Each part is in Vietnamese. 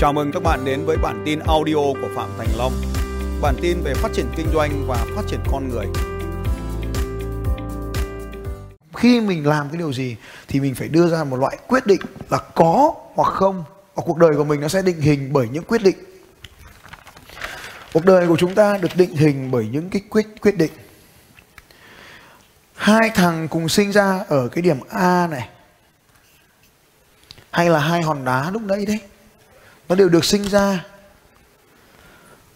Chào mừng các bạn đến với bản tin audio của Phạm Thành Long. Bản tin về phát triển kinh doanh và phát triển con người. Khi mình làm cái điều gì thì mình phải đưa ra một loại quyết định là có hoặc không. Và cuộc đời của mình nó sẽ định hình bởi những quyết định. Cuộc đời của chúng ta được định hình bởi những cái quyết quyết định. Hai thằng cùng sinh ra ở cái điểm A này hay là hai hòn đá lúc nãy đấy nó đều được sinh ra.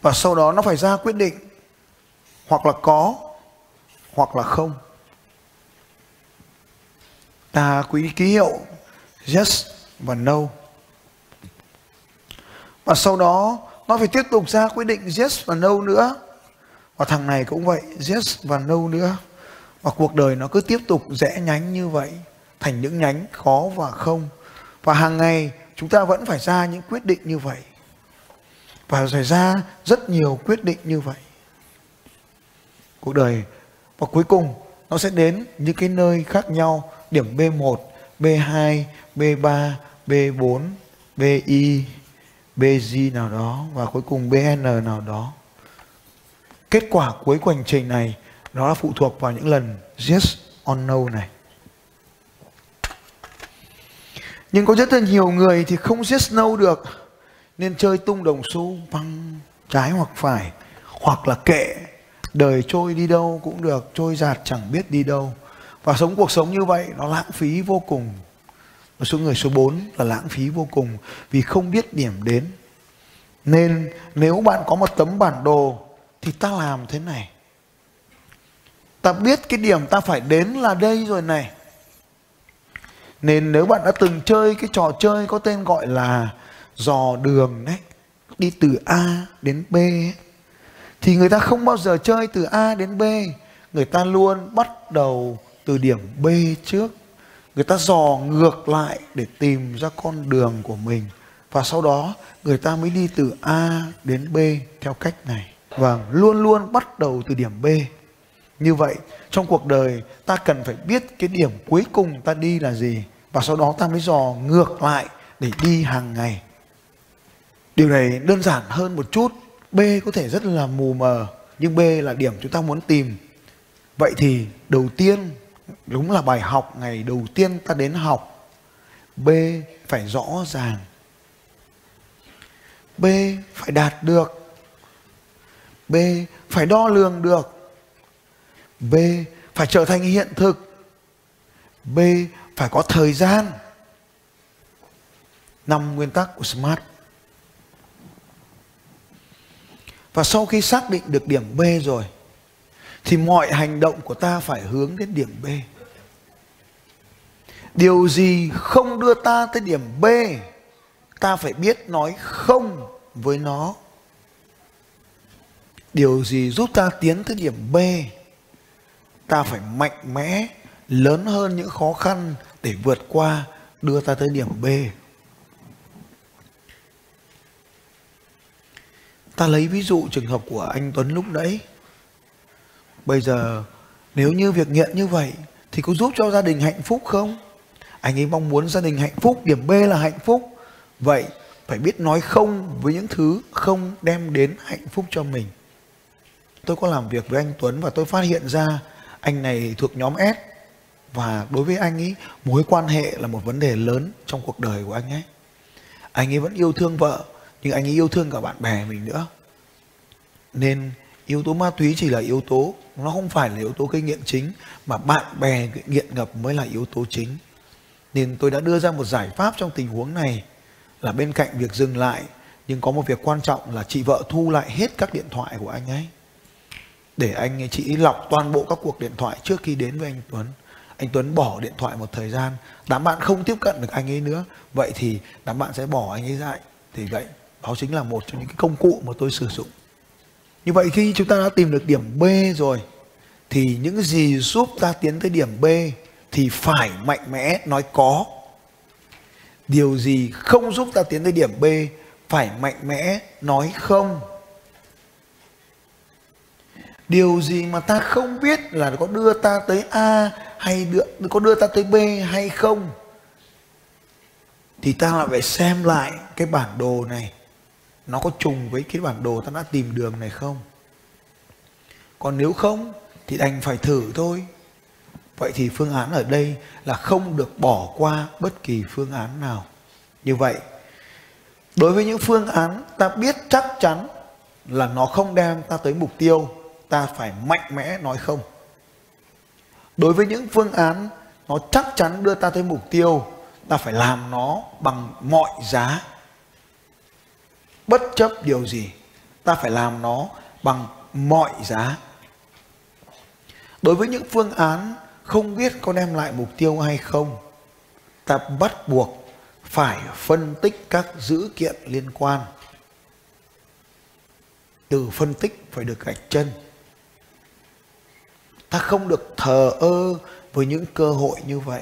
Và sau đó nó phải ra quyết định hoặc là có hoặc là không. Ta quý ký hiệu yes và no. Và sau đó nó phải tiếp tục ra quyết định yes và no nữa. Và thằng này cũng vậy, yes và no nữa. Và cuộc đời nó cứ tiếp tục rẽ nhánh như vậy, thành những nhánh khó và không. Và hàng ngày chúng ta vẫn phải ra những quyết định như vậy và xảy ra rất nhiều quyết định như vậy cuộc đời và cuối cùng nó sẽ đến những cái nơi khác nhau điểm B1, B2, B3, B4, BI, BG nào đó và cuối cùng BN nào đó. Kết quả cuối của hành trình này nó là phụ thuộc vào những lần yes or no này. Nhưng có rất là nhiều người thì không giết snow được. Nên chơi tung đồng xu, văng, trái hoặc phải. Hoặc là kệ, đời trôi đi đâu cũng được, trôi giạt chẳng biết đi đâu. Và sống cuộc sống như vậy, nó lãng phí vô cùng. Và số người số 4 là lãng phí vô cùng vì không biết điểm đến. Nên nếu bạn có một tấm bản đồ thì ta làm thế này. Ta biết cái điểm ta phải đến là đây rồi này nên nếu bạn đã từng chơi cái trò chơi có tên gọi là dò đường đấy, đi từ A đến B thì người ta không bao giờ chơi từ A đến B. Người ta luôn bắt đầu từ điểm B trước. Người ta dò ngược lại để tìm ra con đường của mình. Và sau đó, người ta mới đi từ A đến B theo cách này. Và luôn luôn bắt đầu từ điểm B. Như vậy, trong cuộc đời, ta cần phải biết cái điểm cuối cùng ta đi là gì và sau đó ta mới dò ngược lại để đi hàng ngày. Điều này đơn giản hơn một chút. B có thể rất là mù mờ, nhưng b là điểm chúng ta muốn tìm. Vậy thì đầu tiên, đúng là bài học, ngày đầu tiên ta đến học, b phải rõ ràng. B phải đạt được. B phải đo lường được. B phải trở thành hiện thực. B phải có thời gian. Năm nguyên tắc của smart. Và sau khi xác định được điểm b rồi, thì mọi hành động của ta phải hướng đến điểm b. Điều gì không đưa ta tới điểm b, ta phải biết nói không với nó. Điều gì giúp ta tiến tới điểm b, ta phải mạnh mẽ lớn hơn những khó khăn để vượt qua đưa ta tới điểm B. Ta lấy ví dụ trường hợp của anh Tuấn lúc nãy. Bây giờ nếu như việc nghiện như vậy thì có giúp cho gia đình hạnh phúc không? Anh ấy mong muốn gia đình hạnh phúc, điểm B là hạnh phúc. Vậy phải biết nói không với những thứ không đem đến hạnh phúc cho mình. Tôi có làm việc với anh Tuấn và tôi phát hiện ra anh này thuộc nhóm S và đối với anh ấy, mối quan hệ là một vấn đề lớn trong cuộc đời của anh ấy. Anh ấy vẫn yêu thương vợ, nhưng anh ấy yêu thương cả bạn bè mình nữa. Nên yếu tố ma túy chỉ là yếu tố, nó không phải là yếu tố gây nghiện chính, mà bạn bè nghiện ngập mới là yếu tố chính. Nên tôi đã đưa ra một giải pháp trong tình huống này, là bên cạnh việc dừng lại, nhưng có một việc quan trọng là chị vợ thu lại hết các điện thoại của anh ấy. Để anh ấy chị lọc toàn bộ các cuộc điện thoại trước khi đến với anh Tuấn anh Tuấn bỏ điện thoại một thời gian, đám bạn không tiếp cận được anh ấy nữa. Vậy thì đám bạn sẽ bỏ anh ấy lại thì vậy, đó chính là một trong những cái công cụ mà tôi sử dụng. Như vậy khi chúng ta đã tìm được điểm B rồi, thì những gì giúp ta tiến tới điểm B thì phải mạnh mẽ nói có. Điều gì không giúp ta tiến tới điểm B, phải mạnh mẽ nói không điều gì mà ta không biết là có đưa ta tới A hay đưa, có đưa ta tới B hay không? Thì ta lại phải xem lại cái bản đồ này. Nó có trùng với cái bản đồ ta đã tìm đường này không? Còn nếu không thì đành phải thử thôi. Vậy thì phương án ở đây là không được bỏ qua bất kỳ phương án nào. Như vậy đối với những phương án ta biết chắc chắn là nó không đem ta tới mục tiêu ta phải mạnh mẽ nói không. Đối với những phương án, nó chắc chắn đưa ta tới mục tiêu, ta phải làm nó bằng mọi giá. Bất chấp điều gì, ta phải làm nó bằng mọi giá. Đối với những phương án không biết có đem lại mục tiêu hay không, ta bắt buộc phải phân tích các dữ kiện liên quan. Từ phân tích phải được gạch chân ta không được thờ ơ với những cơ hội như vậy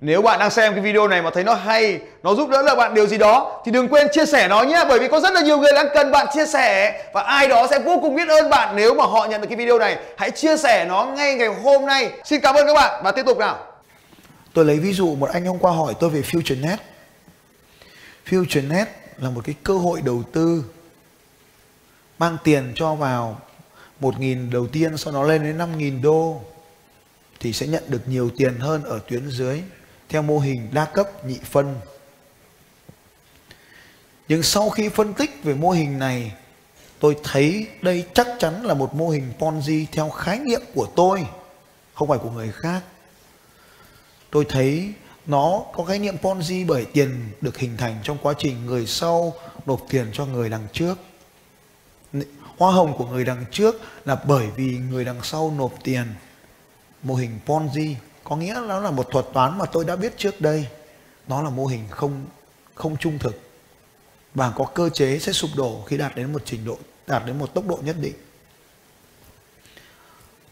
nếu bạn đang xem cái video này mà thấy nó hay, nó giúp đỡ được bạn điều gì đó thì đừng quên chia sẻ nó nhé bởi vì có rất là nhiều người đang cần bạn chia sẻ và ai đó sẽ vô cùng biết ơn bạn nếu mà họ nhận được cái video này. Hãy chia sẻ nó ngay ngày hôm nay. Xin cảm ơn các bạn và tiếp tục nào. Tôi lấy ví dụ một anh hôm qua hỏi tôi về FutureNet. FutureNet là một cái cơ hội đầu tư mang tiền cho vào 1.000 đầu tiên sau đó lên đến 5.000 đô thì sẽ nhận được nhiều tiền hơn ở tuyến dưới theo mô hình đa cấp nhị phân. Nhưng sau khi phân tích về mô hình này, tôi thấy đây chắc chắn là một mô hình Ponzi theo khái niệm của tôi, không phải của người khác. Tôi thấy nó có khái niệm Ponzi bởi tiền được hình thành trong quá trình người sau nộp tiền cho người đằng trước. Hoa hồng của người đằng trước là bởi vì người đằng sau nộp tiền. Mô hình Ponzi, có nghĩa nó là một thuật toán mà tôi đã biết trước đây. Nó là mô hình không không trung thực. Và có cơ chế sẽ sụp đổ khi đạt đến một trình độ, đạt đến một tốc độ nhất định.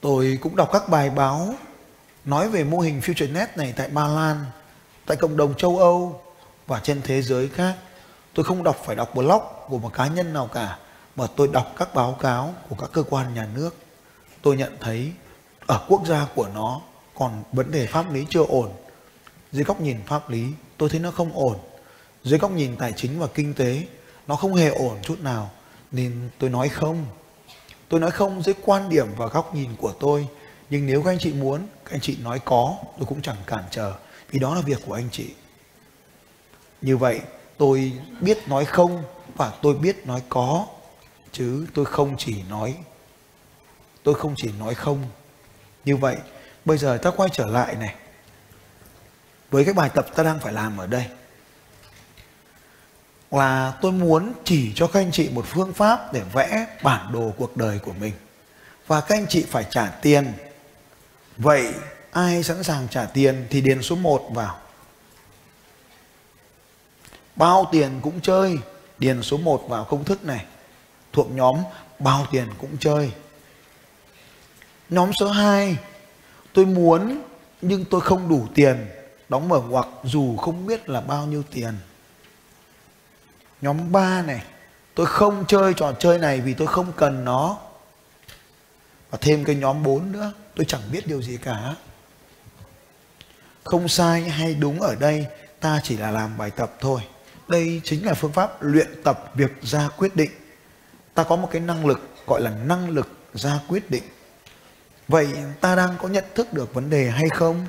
Tôi cũng đọc các bài báo nói về mô hình FutureNet này tại Ba Lan, tại cộng đồng châu Âu và trên thế giới khác. Tôi không đọc phải đọc blog của một cá nhân nào cả mà tôi đọc các báo cáo của các cơ quan nhà nước, tôi nhận thấy ở quốc gia của nó còn vấn đề pháp lý chưa ổn. Dưới góc nhìn pháp lý, tôi thấy nó không ổn. Dưới góc nhìn tài chính và kinh tế, nó không hề ổn chút nào. Nên tôi nói không. Tôi nói không dưới quan điểm và góc nhìn của tôi. Nhưng nếu các anh chị muốn, các anh chị nói có, tôi cũng chẳng cản trở. Vì đó là việc của anh chị. Như vậy, tôi biết nói không và tôi biết nói có chứ tôi không chỉ nói tôi không chỉ nói không như vậy Bây giờ ta quay trở lại này. Với cái bài tập ta đang phải làm ở đây. Là tôi muốn chỉ cho các anh chị một phương pháp để vẽ bản đồ cuộc đời của mình. Và các anh chị phải trả tiền. Vậy ai sẵn sàng trả tiền thì điền số 1 vào. Bao tiền cũng chơi, điền số 1 vào công thức này. Thuộc nhóm bao tiền cũng chơi. Nhóm số 2 tôi muốn nhưng tôi không đủ tiền. Đóng mở ngoặc dù không biết là bao nhiêu tiền. Nhóm 3 này, tôi không chơi trò chơi này vì tôi không cần nó. Và thêm cái nhóm 4 nữa, tôi chẳng biết điều gì cả. Không sai hay đúng ở đây, ta chỉ là làm bài tập thôi. Đây chính là phương pháp luyện tập việc ra quyết định ta có một cái năng lực gọi là năng lực ra quyết định Vậy ta đang có nhận thức được vấn đề hay không?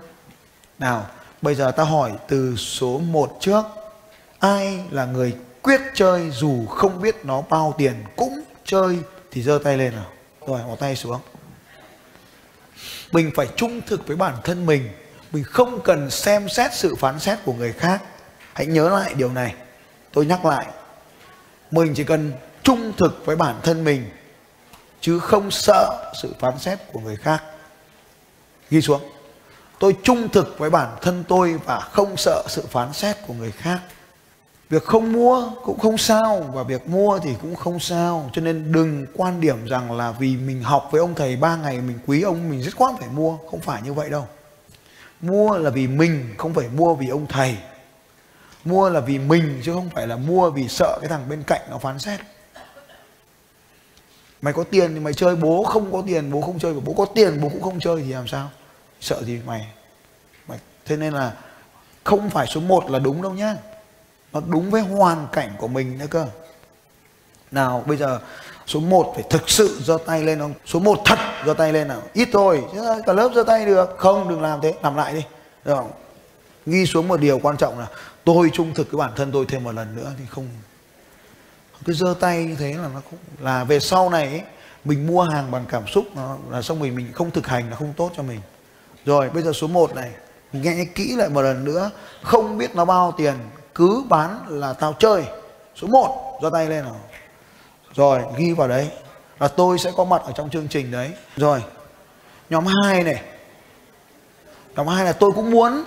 Nào, bây giờ ta hỏi từ số 1 trước. Ai là người quyết chơi dù không biết nó bao tiền cũng chơi thì giơ tay lên nào. Rồi, bỏ tay xuống. Mình phải trung thực với bản thân mình. Mình không cần xem xét sự phán xét của người khác. Hãy nhớ lại điều này. Tôi nhắc lại. Mình chỉ cần trung thực với bản thân mình, chứ không sợ sự phán xét của người khác. Ghi xuống, tôi trung thực với bản thân tôi và không sợ sự phán xét của người khác. Việc không mua cũng không sao và việc mua thì cũng không sao. Cho nên đừng quan điểm rằng là vì mình học với ông thầy ba ngày mình quý ông, mình rất khoát phải mua. Không phải như vậy đâu. Mua là vì mình, không phải mua vì ông thầy. Mua là vì mình, chứ không phải là mua vì sợ cái thằng bên cạnh nó phán xét mày có tiền thì mày chơi, bố không có tiền, bố không chơi và bố có tiền, bố cũng không chơi thì làm sao? Sợ gì mày? Mày, thế nên là không phải số 1 là đúng đâu nhá. Nó đúng với hoàn cảnh của mình nữa cơ. Nào, bây giờ số 1 phải thực sự giơ tay lên không? Số 1 thật giơ tay lên nào? Ít thôi, chứ cả lớp giơ tay được. Không, đừng làm thế làm lại đi. Được không? ghi xuống một điều quan trọng là tôi trung thực với bản thân tôi thêm một lần nữa thì không cứ giơ tay như thế là nó cũng là về sau này ấy, mình mua hàng bằng cảm xúc nó là xong mình mình không thực hành là không tốt cho mình. Rồi bây giờ số 1 này. Nghe kỹ lại một lần nữa. Không biết nó bao tiền cứ bán là tao chơi. Số 1 giơ tay lên nào. Rồi ghi vào đấy. Là tôi sẽ có mặt ở trong chương trình đấy. Rồi nhóm 2 này. Nhóm 2 là tôi cũng muốn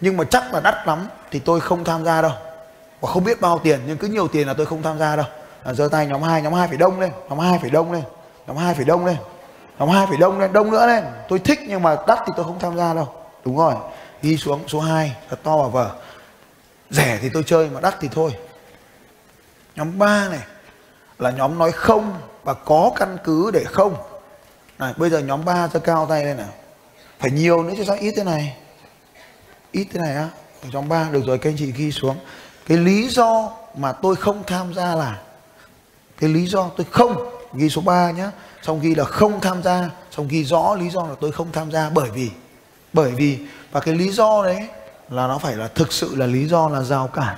nhưng mà chắc là đắt lắm thì tôi không tham gia đâu và không biết bao tiền nhưng cứ nhiều tiền là tôi không tham gia đâu. À, giơ tay nhóm 2 nhóm 2 phải đông lên nhóm 2 phải đông lên nhóm 2 phải đông lên nhóm 2 phải đông lên đông nữa lên. Tôi thích nhưng mà đắt thì tôi không tham gia đâu. Đúng rồi ghi xuống số 2 thật to và vở rẻ thì tôi chơi mà đắt thì thôi. Nhóm 3 này là nhóm nói không và có căn cứ để không. Này bây giờ nhóm 3 cho cao tay lên nào. Phải nhiều nữa chứ sao ít thế này? Ít thế này á. Nhóm 3 được rồi các anh chị ghi xuống cái lý do mà tôi không tham gia là, cái lý do tôi không, ghi số 3 nhé xong ghi là không tham gia, xong ghi rõ lý do là tôi không tham gia bởi vì bởi vì, và cái lý do đấy là nó phải là thực sự là lý do là rào cản.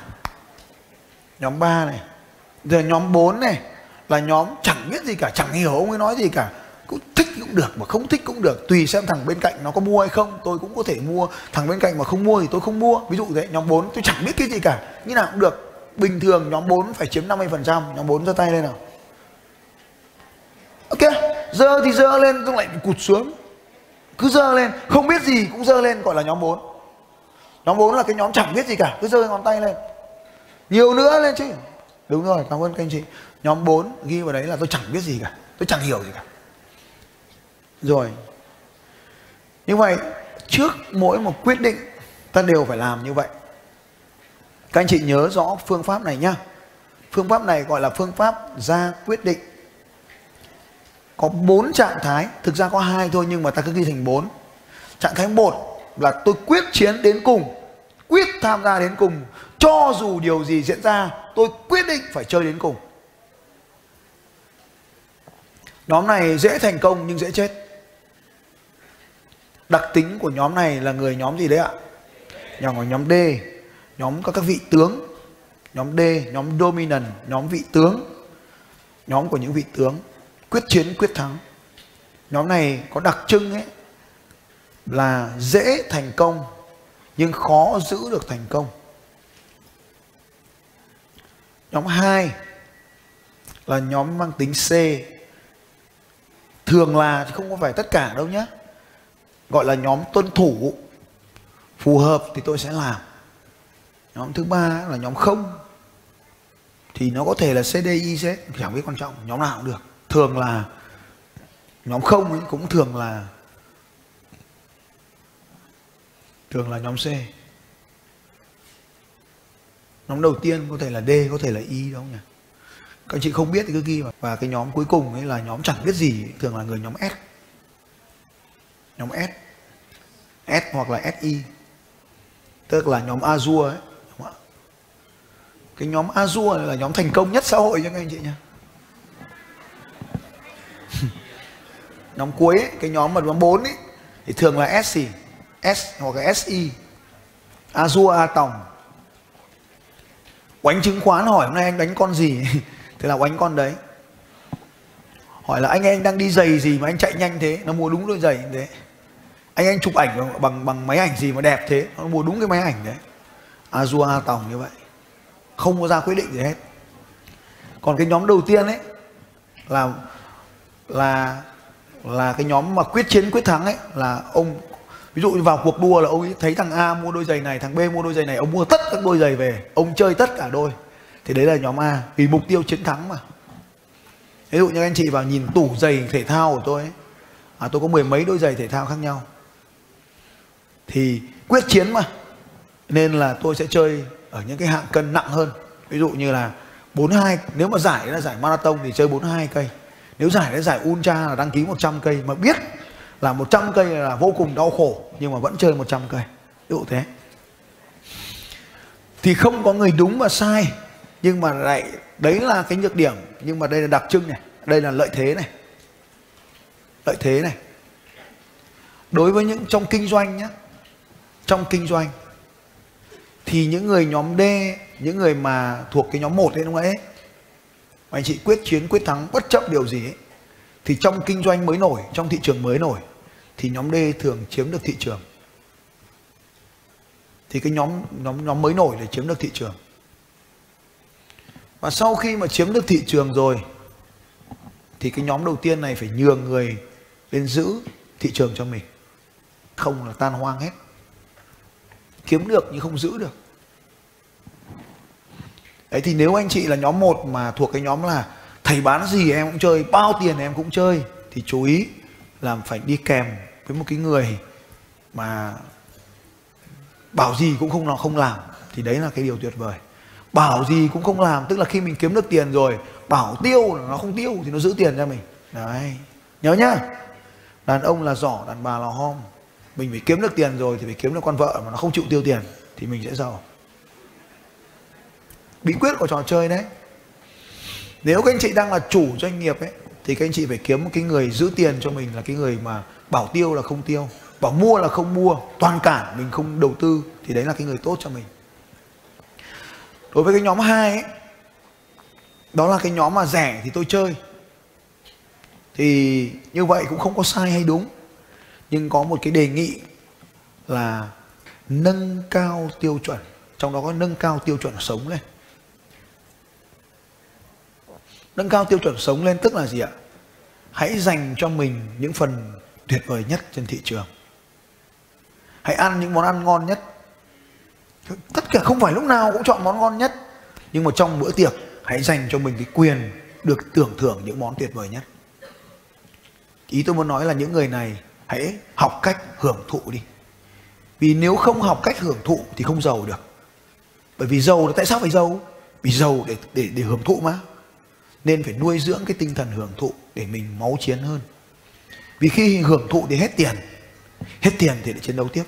Nhóm 3 này, rồi nhóm 4 này là nhóm chẳng biết gì cả, chẳng hiểu ông ấy nói gì cả cũng thích cũng được, mà không thích cũng được. Tùy xem thằng bên cạnh nó có mua hay không. Tôi cũng có thể mua. Thằng bên cạnh mà không mua thì tôi không mua. Ví dụ thế, nhóm 4 tôi chẳng biết cái gì cả. Như nào cũng được. Bình thường nhóm 4 phải chiếm 50% nhóm 4 giơ tay lên nào. Ok, dơ thì dơ lên, xong lại cụt xuống. Cứ dơ lên. Không biết gì cũng dơ lên, gọi là nhóm 4 nhóm 4 là cái nhóm chẳng biết gì cả. Cứ dơ ngón tay lên. Nhiều nữa lên chứ. Đúng rồi, cảm ơn các anh chị. Nhóm 4 ghi vào đấy là tôi chẳng biết gì cả. Tôi chẳng hiểu gì cả rồi. Như vậy, trước mỗi một quyết định, ta đều phải làm như vậy. Các anh chị nhớ rõ phương pháp này nhá. Phương pháp này gọi là phương pháp ra quyết định. Có bốn trạng thái, thực ra có hai thôi nhưng mà ta cứ ghi thành bốn. Trạng thái một là tôi quyết chiến đến cùng, quyết tham gia đến cùng. Cho dù điều gì diễn ra, tôi quyết định phải chơi đến cùng. Nhóm này dễ thành công nhưng dễ chết đặc tính của nhóm này là người nhóm gì đấy ạ? Nhóm của nhóm D, nhóm có các vị tướng. Nhóm D, nhóm dominant, nhóm vị tướng. Nhóm của những vị tướng, quyết chiến, quyết thắng. Nhóm này có đặc trưng ấy là dễ thành công, nhưng khó giữ được thành công. Nhóm 2 là nhóm mang tính C. Thường là không có phải tất cả đâu nhé gọi là nhóm tuân thủ. Phù hợp thì tôi sẽ làm. Nhóm thứ ba là nhóm không. Thì nó có thể là CDIC chẳng biết quan trọng, nhóm nào cũng được. Thường là nhóm không ấy, cũng thường là thường là nhóm C. Nhóm đầu tiên có thể là D, có thể là Y đâu nhỉ? Các chị không biết thì cứ ghi vào. Và cái nhóm cuối cùng ấy là nhóm chẳng biết gì, thường là người nhóm S nhóm S. S hoặc là SI tức là nhóm Azure ấy cái nhóm Azure là nhóm thành công nhất xã hội cho các anh chị nhé nhóm cuối ấy, cái nhóm mà nhóm 4 ấy thì thường là S gì? S hoặc là SI Azure A Tòng. Quánh chứng khoán hỏi hôm nay anh đánh con gì? Thì là quánh con đấy. Hỏi là anh anh đang đi giày gì mà anh chạy nhanh thế? Nó mua đúng đôi giày như thế. Anh anh chụp ảnh bằng, bằng, máy ảnh gì mà đẹp thế? Nó mua đúng cái máy ảnh đấy. Azua A Tòng như vậy. Không có ra quyết định gì hết. Còn cái nhóm đầu tiên ấy Là Là là cái nhóm mà quyết chiến quyết thắng ấy là ông ví dụ như vào cuộc đua là ông ấy thấy thằng A mua đôi giày này thằng B mua đôi giày này ông mua tất các đôi giày về ông chơi tất cả đôi. Thì đấy là nhóm A vì mục tiêu chiến thắng mà. Ví dụ như anh chị vào nhìn tủ giày thể thao của tôi ấy à, tôi có mười mấy đôi giày thể thao khác nhau thì quyết chiến mà. Nên là tôi sẽ chơi ở những cái hạng cân nặng hơn. Ví dụ như là 42 nếu mà giải là giải marathon thì chơi 42 cây. Nếu giải là giải ultra là đăng ký 100 cây mà biết là 100 cây là vô cùng đau khổ, nhưng mà vẫn chơi 100 cây. Ví dụ thế. Thì không có người đúng và sai, nhưng mà lại, đấy là cái nhược điểm. Nhưng mà đây là đặc trưng này, đây là lợi thế này. Lợi thế này. Đối với những trong kinh doanh nhé trong kinh doanh, thì những người nhóm D, những người mà thuộc cái nhóm 1 ấy, đúng không ấy anh chị quyết chiến, quyết thắng bất chấp điều gì ấy, thì trong kinh doanh mới nổi, trong thị trường mới nổi, thì nhóm D thường chiếm được thị trường. Thì cái nhóm nhóm nhóm mới nổi để chiếm được thị trường. Và sau khi mà chiếm được thị trường rồi, thì cái nhóm đầu tiên này phải nhường người lên giữ thị trường cho mình. Không là tan hoang hết kiếm được nhưng không giữ được. Đấy, thì nếu anh chị là nhóm một mà thuộc cái nhóm là thầy bán gì em cũng chơi, bao tiền em cũng chơi, thì chú ý là phải đi kèm với một cái người mà bảo gì cũng không không làm. Thì đấy là cái điều tuyệt vời. Bảo gì cũng không làm, tức là khi mình kiếm được tiền rồi, bảo tiêu nó không tiêu thì nó giữ tiền cho mình. Đấy, nhớ nhá. Đàn ông là giỏ, đàn bà là hom mình phải kiếm được tiền rồi thì phải kiếm được con vợ mà nó không chịu tiêu tiền thì mình sẽ giàu. Bí quyết của trò chơi đấy. Nếu các anh chị đang là chủ doanh nghiệp ấy, thì các anh chị phải kiếm một cái người giữ tiền cho mình là cái người mà bảo tiêu là không tiêu, bảo mua là không mua, toàn cản mình không đầu tư thì đấy là cái người tốt cho mình. Đối với cái nhóm 2 ấy, đó là cái nhóm mà rẻ thì tôi chơi. Thì như vậy cũng không có sai hay đúng nhưng có một cái đề nghị là nâng cao tiêu chuẩn. Trong đó có nâng cao tiêu chuẩn sống lên. Nâng cao tiêu chuẩn sống lên tức là gì ạ? Hãy dành cho mình những phần tuyệt vời nhất trên thị trường. Hãy ăn những món ăn ngon nhất. Tất cả không phải lúc nào cũng chọn món ngon nhất. Nhưng mà trong bữa tiệc, hãy dành cho mình cái quyền được tưởng thưởng những món tuyệt vời nhất. Ý tôi muốn nói là những người này hãy học cách hưởng thụ đi. Vì nếu không học cách hưởng thụ thì không giàu được. Bởi vì giàu là tại sao phải giàu? Vì giàu để để để hưởng thụ mà. Nên phải nuôi dưỡng cái tinh thần hưởng thụ để mình máu chiến hơn. Vì khi hưởng thụ thì hết tiền. Hết tiền thì lại chiến đấu tiếp.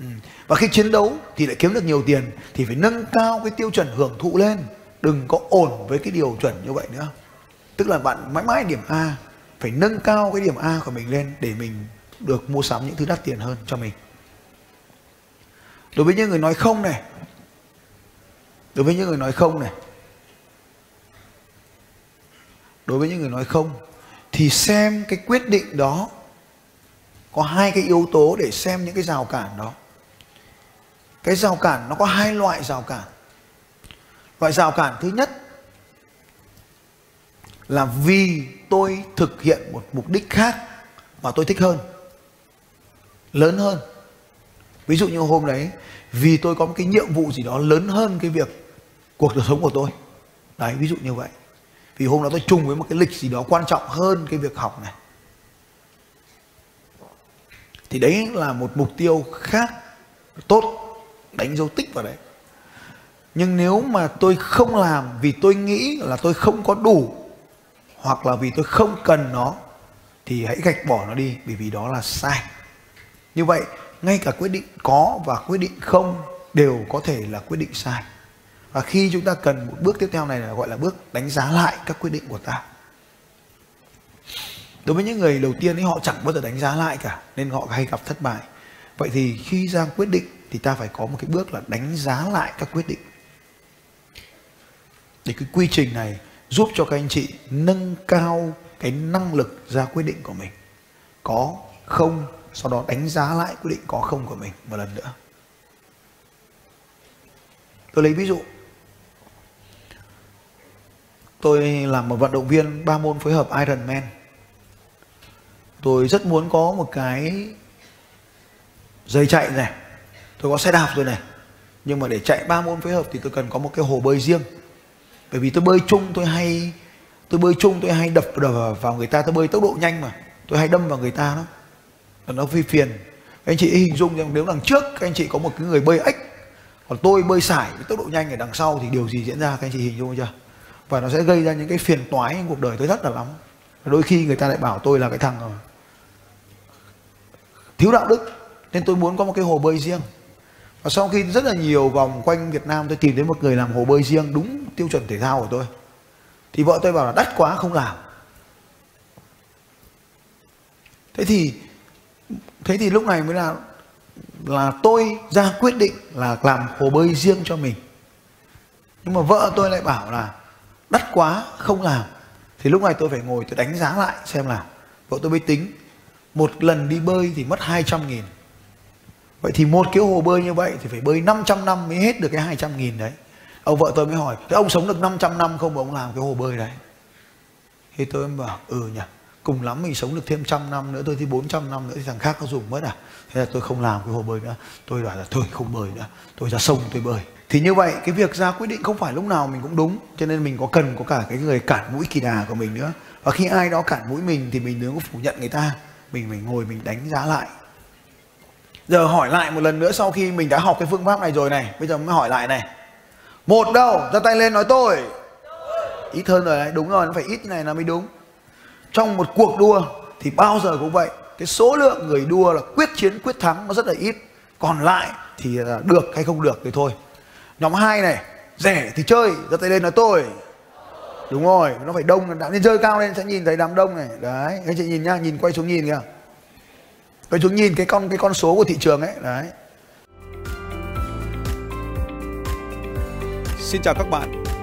Ừ. và khi chiến đấu thì lại kiếm được nhiều tiền, thì phải nâng cao cái tiêu chuẩn hưởng thụ lên. Đừng có ổn với cái điều chuẩn như vậy nữa. Tức là bạn mãi mãi điểm A, phải nâng cao cái điểm A của mình lên để mình được mua sắm những thứ đắt tiền hơn cho mình. Đối với những người nói không này, đối với những người nói không này, đối với những người nói không thì xem cái quyết định đó, có hai cái yếu tố để xem những cái rào cản đó. Cái rào cản nó có hai loại rào cản. Loại rào cản thứ nhất là vì tôi thực hiện một mục đích khác mà tôi thích hơn lớn hơn. Ví dụ như hôm đấy, vì tôi có một cái nhiệm vụ gì đó lớn hơn cái việc cuộc đời sống của tôi. Đấy, ví dụ như vậy. Vì hôm đó tôi trùng với một cái lịch gì đó quan trọng hơn cái việc học này. Thì đấy là một mục tiêu khác, tốt, đánh dấu tích vào đấy. Nhưng nếu mà tôi không làm vì tôi nghĩ là tôi không có đủ, hoặc là vì tôi không cần nó, thì hãy gạch bỏ nó đi, bởi vì đó là sai như vậy, ngay cả quyết định có và quyết định không đều có thể là quyết định sai. Và khi chúng ta cần một bước tiếp theo này là gọi là bước đánh giá lại các quyết định của ta. Đối với những người đầu tiên ấy, họ chẳng bao giờ đánh giá lại cả, nên họ hay gặp thất bại. Vậy thì khi ra quyết định thì ta phải có một cái bước là đánh giá lại các quyết định. Để cái quy trình này giúp cho các anh chị nâng cao cái năng lực ra quyết định của mình. Có không sau đó đánh giá lại quyết định có không của mình một lần nữa. Tôi lấy ví dụ. Tôi làm một vận động viên ba môn phối hợp Ironman. Tôi rất muốn có một cái dây chạy này. Tôi có xe đạp rồi này. Nhưng mà để chạy ba môn phối hợp thì tôi cần có một cái hồ bơi riêng. Bởi vì tôi bơi chung, tôi hay, tôi bơi chung, tôi hay đập vào người ta. Tôi bơi tốc độ nhanh mà. Tôi hay đâm vào người ta đó nó phi phiền. Anh chị hình dung rằng nếu đằng trước các anh chị có một cái người bơi ếch còn tôi bơi sải với tốc độ nhanh ở đằng sau thì điều gì diễn ra, các anh chị hình dung chưa? Và nó sẽ gây ra những cái phiền toái trong cuộc đời tôi rất là lắm. Đôi khi người ta lại bảo tôi là cái thằng ờ, thiếu đạo đức, nên tôi muốn có một cái hồ bơi riêng. Và sau khi rất là nhiều vòng quanh Việt Nam tôi tìm thấy một người làm hồ bơi riêng đúng tiêu chuẩn thể thao của tôi, thì vợ tôi bảo là đắt quá, không làm. Thế thì thế thì lúc này mới là là tôi ra quyết định là làm hồ bơi riêng cho mình. Nhưng mà vợ tôi lại bảo là, đắt quá, không làm. Thì lúc này tôi phải ngồi tôi đánh giá lại xem là vợ tôi mới tính, một lần đi bơi thì mất 200 nghìn. Vậy thì một cái hồ bơi như vậy thì phải bơi 500 năm mới hết được cái 200 nghìn đấy. Ông vợ tôi mới hỏi, thế ông sống được 500 năm không mà ông làm cái hồ bơi đấy? Thì tôi mới bảo ừ nhỉ cùng lắm, mình sống được thêm trăm năm nữa, tôi thì 400 năm nữa thì thằng khác có dùng mất à? Thế là tôi không làm cái hồ bơi nữa. Tôi bảo là thôi, không bơi nữa. Tôi ra sông, tôi bơi. Thì như vậy, cái việc ra quyết định không phải lúc nào mình cũng đúng, cho nên mình có cần có cả cái người cản mũi kỳ đà của mình nữa. Và khi ai đó cản mũi mình thì mình đừng có phủ nhận người ta. Mình phải ngồi, mình đánh giá lại. Giờ hỏi lại một lần nữa sau khi mình đã học cái phương pháp này rồi này. Bây giờ mới hỏi lại này. Một đâu ra tay lên nói tôi. Ít hơn rồi đấy, đúng rồi, nó phải ít như này là mới đúng trong một cuộc đua thì bao giờ cũng vậy, cái số lượng người đua là quyết chiến, quyết thắng nó rất là ít. Còn lại thì à, được hay không được thì thôi. Nhóm 2 này, rẻ thì chơi, giơ tay lên là tôi. Đúng rồi, nó phải đông đã nên chơi cao lên sẽ nhìn thấy đám đông này. Đấy, anh chị nhìn nhá, nhìn quay xuống nhìn kìa. Quay xuống nhìn cái con cái con số của thị trường ấy, đấy. Xin chào các bạn